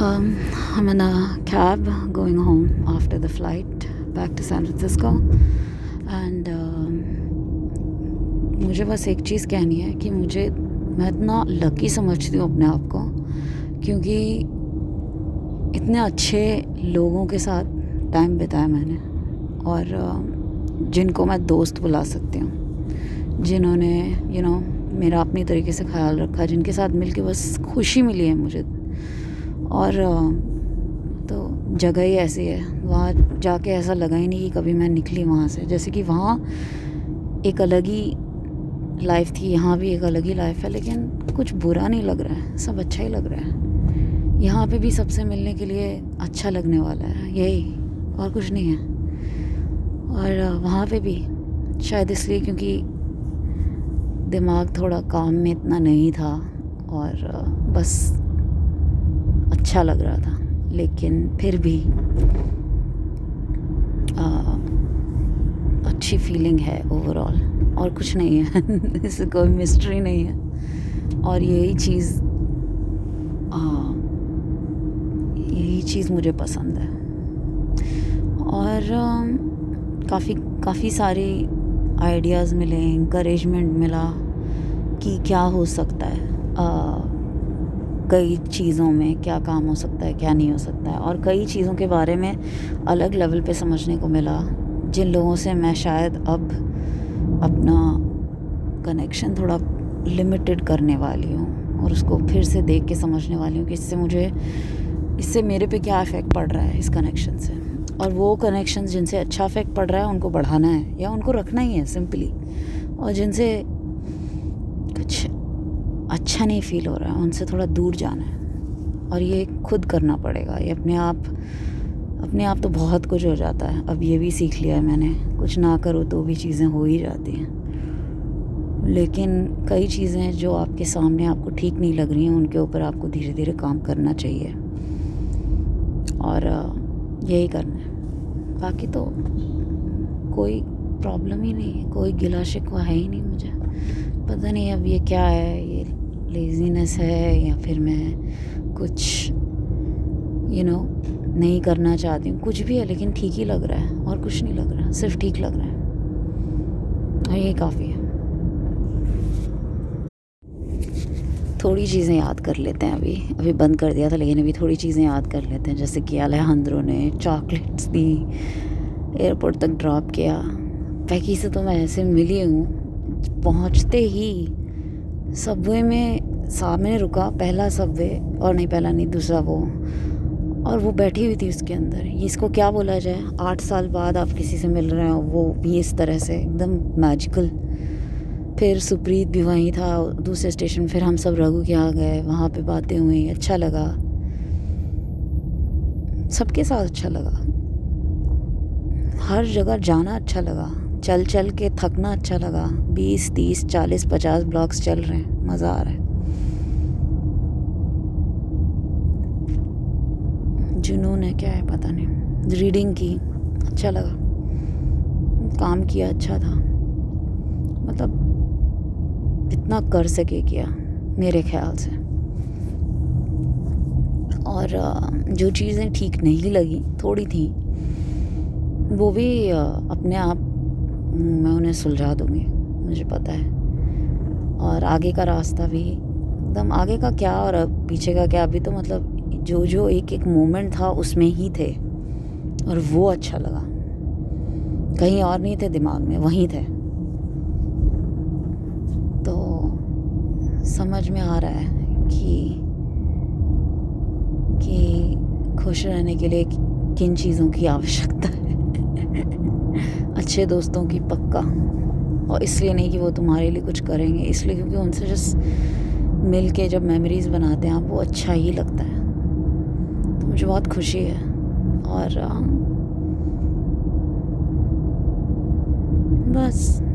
Um, I'm in a cab going home after the flight back to San Francisco. And um, मुझे बस एक चीज़ कहनी है कि मुझे मैं इतना लकी समझती हूँ अपने आप को क्योंकि इतने अच्छे लोगों के साथ टाइम बिताया मैंने और uh, जिनको मैं दोस्त बुला सकती हूँ जिन्होंने यू you नो know, मेरा अपनी तरीके से ख्याल रखा जिनके साथ मिलके बस खुशी मिली है मुझे। और तो जगह ही ऐसी है। वहाँ जाके ऐसा लगा ही नहीं कि कभी मैं निकली वहाँ से। जैसे कि वहाँ एक अलग ही लाइफ थी, यहाँ भी एक अलग ही लाइफ है, लेकिन कुछ बुरा नहीं लग रहा है, सब अच्छा ही लग रहा है। यहाँ पे भी सबसे मिलने के लिए अच्छा लगने वाला है, यही, और कुछ नहीं है। और वहाँ पे भी, शायद इसलिए क्योंकि दिमाग थोड़ा काम में इतना नहीं था, और बस अच्छा लग रहा था लेकिन फिर भी आ, अच्छी फीलिंग है ओवरऑल और कुछ नहीं है इससे कोई मिस्ट्री नहीं है। और यही चीज़ यही चीज़ मुझे पसंद है। और काफ़ी काफ़ी सारे आइडियाज़ मिले इंकरेजमेंट मिला कि क्या हो सकता है। आ, कई चीज़ों में क्या काम हो सकता है, क्या नहीं हो सकता है। और कई चीज़ों के बारे में अलग लेवल पे समझने को मिला, जिन लोगों से मैं शायद अब अपना कनेक्शन थोड़ा लिमिटेड करने वाली हूँ और उसको फिर से देख के समझने वाली हूँ कि इससे मुझे, इससे मेरे पे क्या इफ़ेक्ट पड़ रहा है इस कनेक्शन से। और वो कनेक्शन जिनसे अच्छा इफ़ेक्ट पड़ रहा है, उनको बढ़ाना है या उनको रखना ही है सिंपली और जिनसे कुछ अच्छा नहीं फील हो रहा है, उनसे थोड़ा दूर जाना है। और ये खुद करना पड़ेगा, ये अपने आप अपने आप तो बहुत कुछ हो जाता है। अब ये भी सीख लिया है मैंने, कुछ ना करो तो भी चीज़ें हो ही जाती हैं। लेकिन कई चीज़ें जो आपके सामने आपको ठीक नहीं लग रही हैं, उनके ऊपर आपको धीरे धीरे काम करना चाहिए। और यही करना है। बाकी तो कोई प्रॉब्लम ही नहीं है, कोई गिला शिकवा है ही नहीं मुझे। पता नहीं अब ये क्या है, ये लेज़ीनेस है या फिर मैं कुछ यू you नो know, नहीं करना चाहती हूँ। कुछ भी है लेकिन ठीक ही लग रहा है और कुछ नहीं लग रहा। है सिर्फ़ ठीक लग रहा है। और ये काफ़ी है। थोड़ी चीज़ें याद कर लेते हैं अभी। अभी बंद कर दिया था लेकिन अभी थोड़ी चीज़ें याद कर लेते हैं। जैसे कि अलहंद्रो ने चॉकलेट्स दी एयरपोर्ट तक ड्रॉप किया। पैकी से तो मैं ऐसे मिली हूँ पहुँचते ही सबवे में सामने रुका, पहला सबवे और नहीं पहला नहीं, दूसरा वो। और वो बैठी हुई थी उसके अंदर। इसको क्या बोला जाए? आठ साल बाद आप किसी से मिल रहे हो, वो भी इस तरह से, एकदम मैजिकल फिर सुप्रीत भी वहीं था, दूसरे स्टेशन फिर हम सब रघु के आ गए, वहाँ पे बातें हुई अच्छा लगा। सबके साथ अच्छा लगा। हर जगह जाना अच्छा लगा। चल चल के थकना अच्छा लगा। बीस, तीस, चालीस, पचास ब्लॉक्स चल रहे हैं। मज़ा आ रहा है। जुनून है क्या है? पता नहीं। रीडिंग की अच्छा लगा। काम किया अच्छा था। मतलब इतना कर सके किया, मेरे ख्याल से। और जो चीज़ें ठीक नहीं लगी, थोड़ी थी, वो भी अपने आप मैं उन्हें सुलझा दूँगी, मुझे पता है। और आगे का रास्ता भी एकदम आगे का क्या और अब पीछे का क्या, अभी तो मतलब जो जो एक एक मोमेंट था उसमें ही थे। और वो अच्छा लगा। कहीं और नहीं थे दिमाग में, वहीं थे। तो समझ में आ रहा है कि कि खुश रहने के लिए किन चीज़ों की आवश्यकता है। अच्छे दोस्तों की पक्का। और इसलिए नहीं कि वो तुम्हारे लिए कुछ करेंगे, इसलिए क्योंकि उनसे जस्ट मिल के जब मेमोरीज़ बनाते हैं वो अच्छा ही लगता है। तो मुझे बहुत खुशी है। और बस।